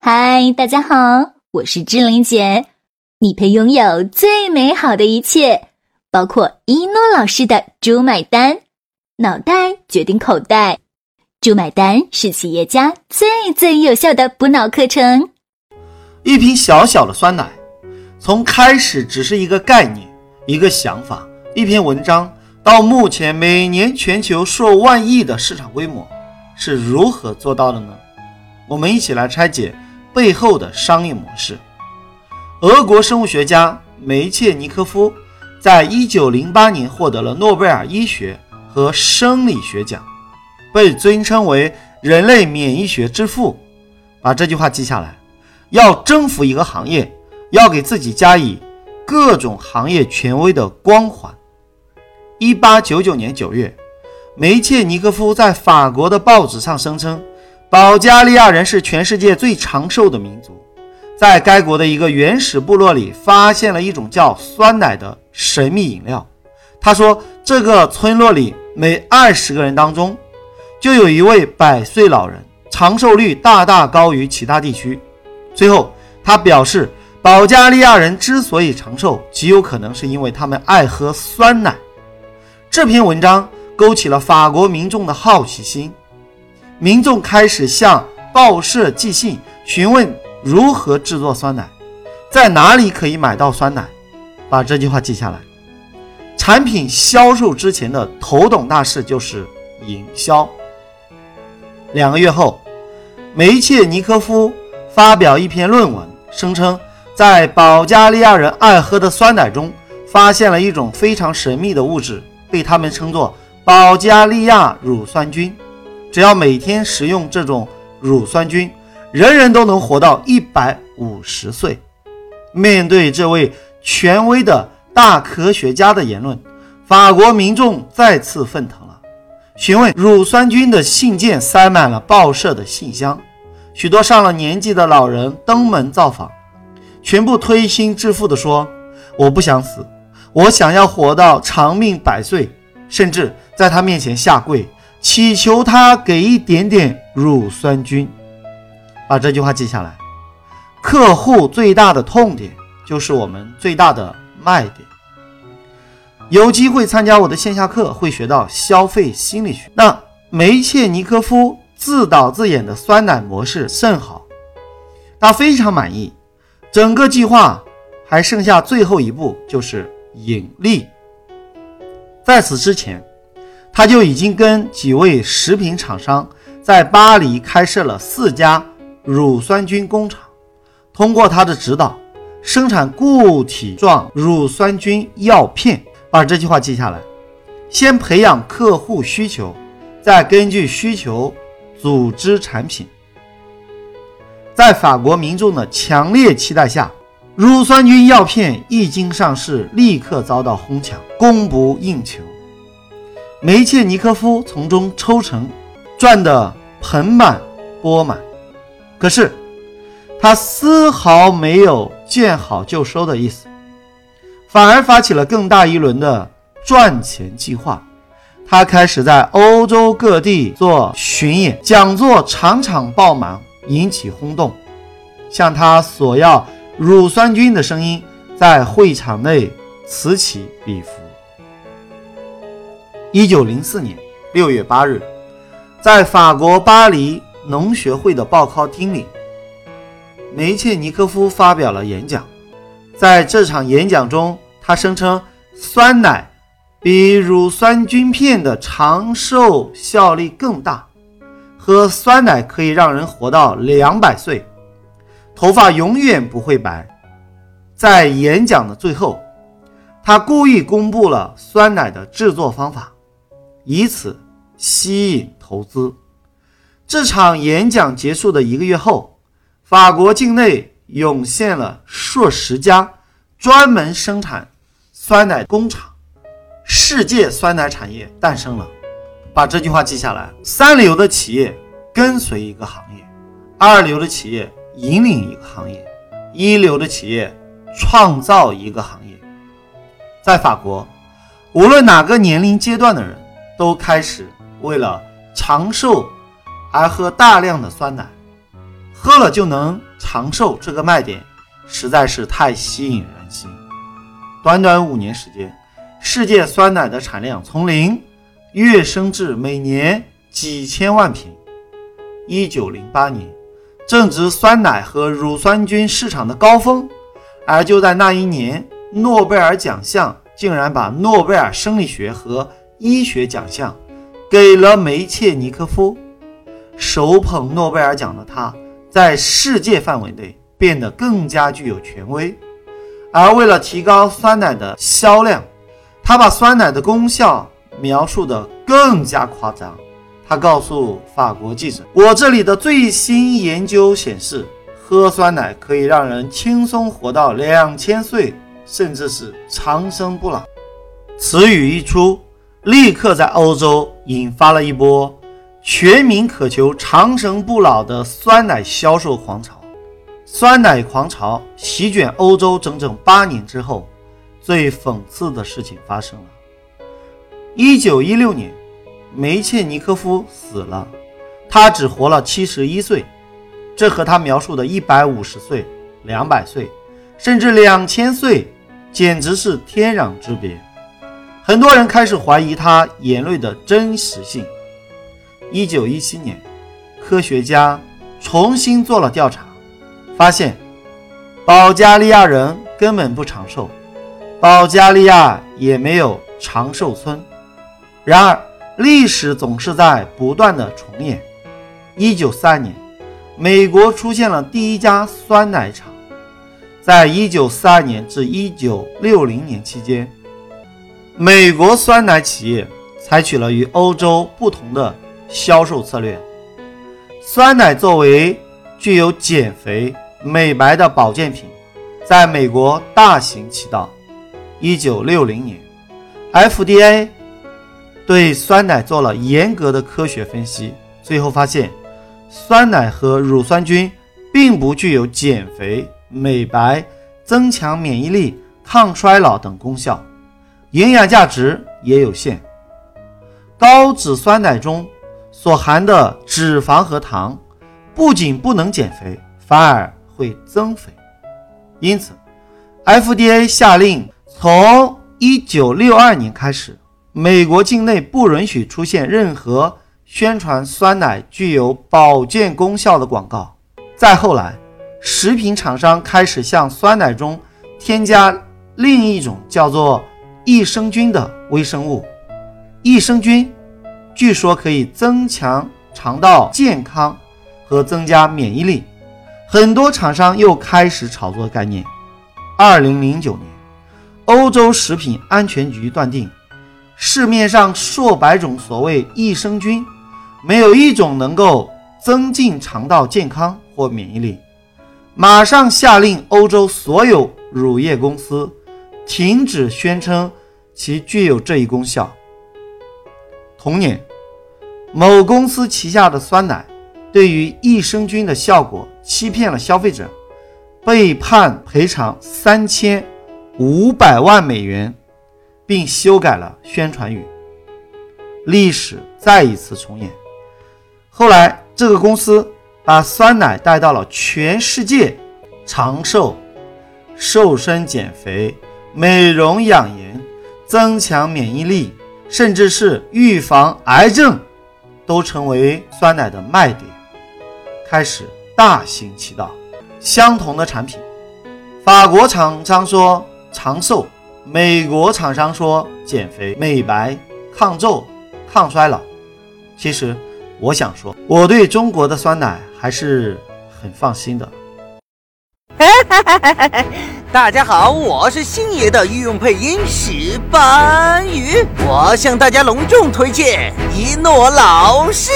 嗨，大家好，我是志玲姐。你配拥有最美好的一切，包括一诺老师的“猪买单”，脑袋决定口袋，“猪买单”是企业家最最有效的补脑课程。一瓶小小的酸奶，从开始只是一个概念、一个想法、一篇文章，到目前每年全球数万亿的市场规模，是如何做到的呢？我们一起来拆解背后的商业模式。俄国生物学家梅切尼科夫在一九零八年获得了诺贝尔医学和生理学奖，被尊称为人类免疫学之父。把这句话记下来。要征服一个行业，要给自己加以各种行业权威的光环。一八九九年九月，梅切尼科夫在法国的报纸上声称，保加利亚人是全世界最长寿的民族。在该国的一个原始部落里，发现了一种叫酸奶的神秘饮料。他说，这个村落里每二十个人当中，就有一位百岁老人，长寿率大大高于其他地区。最后，他表示，保加利亚人之所以长寿，极有可能是因为他们爱喝酸奶。这篇文章勾起了法国民众的好奇心，民众开始向报社寄信，询问如何制作酸奶，在哪里可以买到酸奶。把这句话记下来。产品销售之前的头等大事就是营销。两个月后，梅切尼科夫。发表一篇论文，声称在保加利亚人爱喝的酸奶中发现了一种非常神秘的物质，被他们称作保加利亚乳酸菌。只要每天食用这种乳酸菌，人人都能活到一百五十岁。面对这位权威的大科学家的言论，法国民众再次沸腾了，询问乳酸菌的信件塞满了报社的信箱。许多上了年纪的老人登门造访，全部推心置腹地说：“我不想死，我想要活到长命百岁，甚至在他面前下跪，祈求他给一点点乳酸菌。”把这句话记下来。客户最大的痛点就是我们最大的卖点。有机会参加我的线下课，会学到消费心理学。那梅切尼科夫。自导自演的酸奶模式甚好，他非常满意。整个计划还剩下最后一步，就是盈利。在此之前，他就已经跟几位食品厂商在巴黎开设了四家乳酸菌工厂，通过他的指导，生产固体状乳酸菌药片。把这句话记下来：先培养客户需求，再根据需求。组织产品，在法国民众的强烈期待下，乳酸菌药片一经上市，立刻遭到哄抢，供不应求。梅切尼科夫从中抽成，赚得盆满钵满。可是，他丝毫没有见好就收的意思，反而发起了更大一轮的赚钱计划。他开始在欧洲各地做巡演，讲座场场爆满，引起轰动。向他索要乳酸菌的声音在会场内此起彼伏。一九零四年六月八日，在法国巴黎农学会的报告厅里，梅切尼科夫发表了演讲。在这场演讲中，他声称酸奶。比乳酸菌片的长寿效力更大，喝酸奶可以让人活到两百岁，头发永远不会白。在演讲的最后，他故意公布了酸奶的制作方法，以此吸引投资。这场演讲结束的一个月后，法国境内涌现了数十家专门生产酸奶工厂。世界酸奶产业诞生了，把这句话记下来：三流的企业跟随一个行业，二流的企业引领一个行业，一流的企业创造一个行业。在法国，无论哪个年龄阶段的人都开始为了长寿而喝大量的酸奶，喝了就能长寿这个卖点实在是太吸引人心。短短五年时间，世界酸奶的产量从零跃升至每年几千万瓶。一九零八年，正值酸奶和乳酸菌市场的高峰，而就在那一年，诺贝尔奖项竟然把诺贝尔生理学和医学奖项给了梅切尼科夫。手捧诺贝尔奖的他，在世界范围内变得更加具有权威。而为了提高酸奶的销量，他把酸奶的功效描述得更加夸张。他告诉法国记者：“我这里的最新研究显示，喝酸奶可以让人轻松活到两千岁，甚至是长生不老。”此语一出，立刻在欧洲引发了一波全民渴求长生不老的酸奶销售狂潮。酸奶狂潮席卷欧洲整整八年之后，最讽刺的事情发生了。一九一六年。梅切尼科夫死了，他只活了七十一岁，这和他描述的一百五十岁、两百岁，甚至两千岁，简直是天壤之别。很多人开始怀疑他言论的真实性。一九一七年，科学家重新做了调查，发现保加利亚人根本不长寿，保加利亚也没有长寿村。然而。历史总是在不断的重演。一九三二年，美国出现了第一家酸奶厂。在一九四二年至一九六零年期间，美国酸奶企业采取了与欧洲不同的销售策略。酸奶作为具有减肥、美白的保健品，在美国大行其道。一九六零年，FDA。对酸奶做了严格的科学分析，最后发现，酸奶和乳酸菌并不具有减肥、美白、增强免疫力、抗衰老等功效，营养价值也有限。高脂酸奶中所含的脂肪和糖，不仅不能减肥，反而会增肥。因此，FDA 下令从1962年开始。美国境内不允许出现任何宣传酸奶具有保健功效的广告。再后来，食品厂商开始向酸奶中添加另一种叫做益生菌的微生物。益生菌据说可以增强肠道健康和增加免疫力。很多厂商又开始炒作概念。二零零九年，欧洲食品安全局断定。市面上数百种所谓益生菌，没有一种能够增进肠道健康或免疫力。马上下令欧洲所有乳业公司停止宣称其具有这一功效。同年，某公司旗下的酸奶对于益生菌的效果欺骗了消费者，被判赔偿三千五百万美元。并修改了宣传语，历史再一次重演。后来，这个公司把酸奶带到了全世界，长寿、瘦身、减肥、美容养颜、增强免疫力，甚至是预防癌症，都成为酸奶的卖点，开始大行其道。相同的产品，法国厂商说长寿。美国厂商说减肥、美白、抗皱、抗衰老。其实，我想说，我对中国的酸奶还是很放心的。大家好，我是星爷的御用配音石斑鱼，我向大家隆重推荐一诺老师。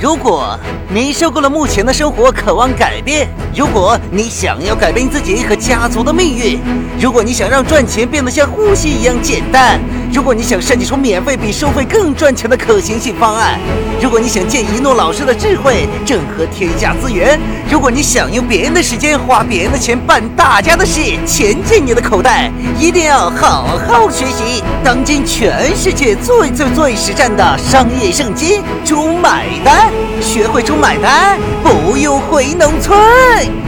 如果您受够了目前的生活，渴望改变；如果你想要改变自己和家族的命运；如果你想让赚钱变得像呼吸一样简单；如果你想设计出免费比收费更赚钱的可行性方案；如果你想借一诺老师的智慧整合天下资源；如果你想用别人的时间花别人的钱办大家的事。钱进你的口袋，一定要好好学习。当今全世界最最最实战的商业圣经——猪买单，学会猪买单，不用回农村。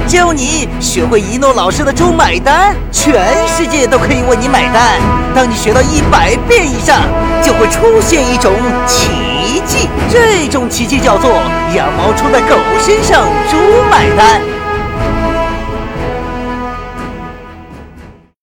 教你学会一诺老师的猪买单，全世界都可以为你买单。当你学到一百遍以上，就会出现一种奇迹，这种奇迹叫做羊毛出在狗身上，猪买单。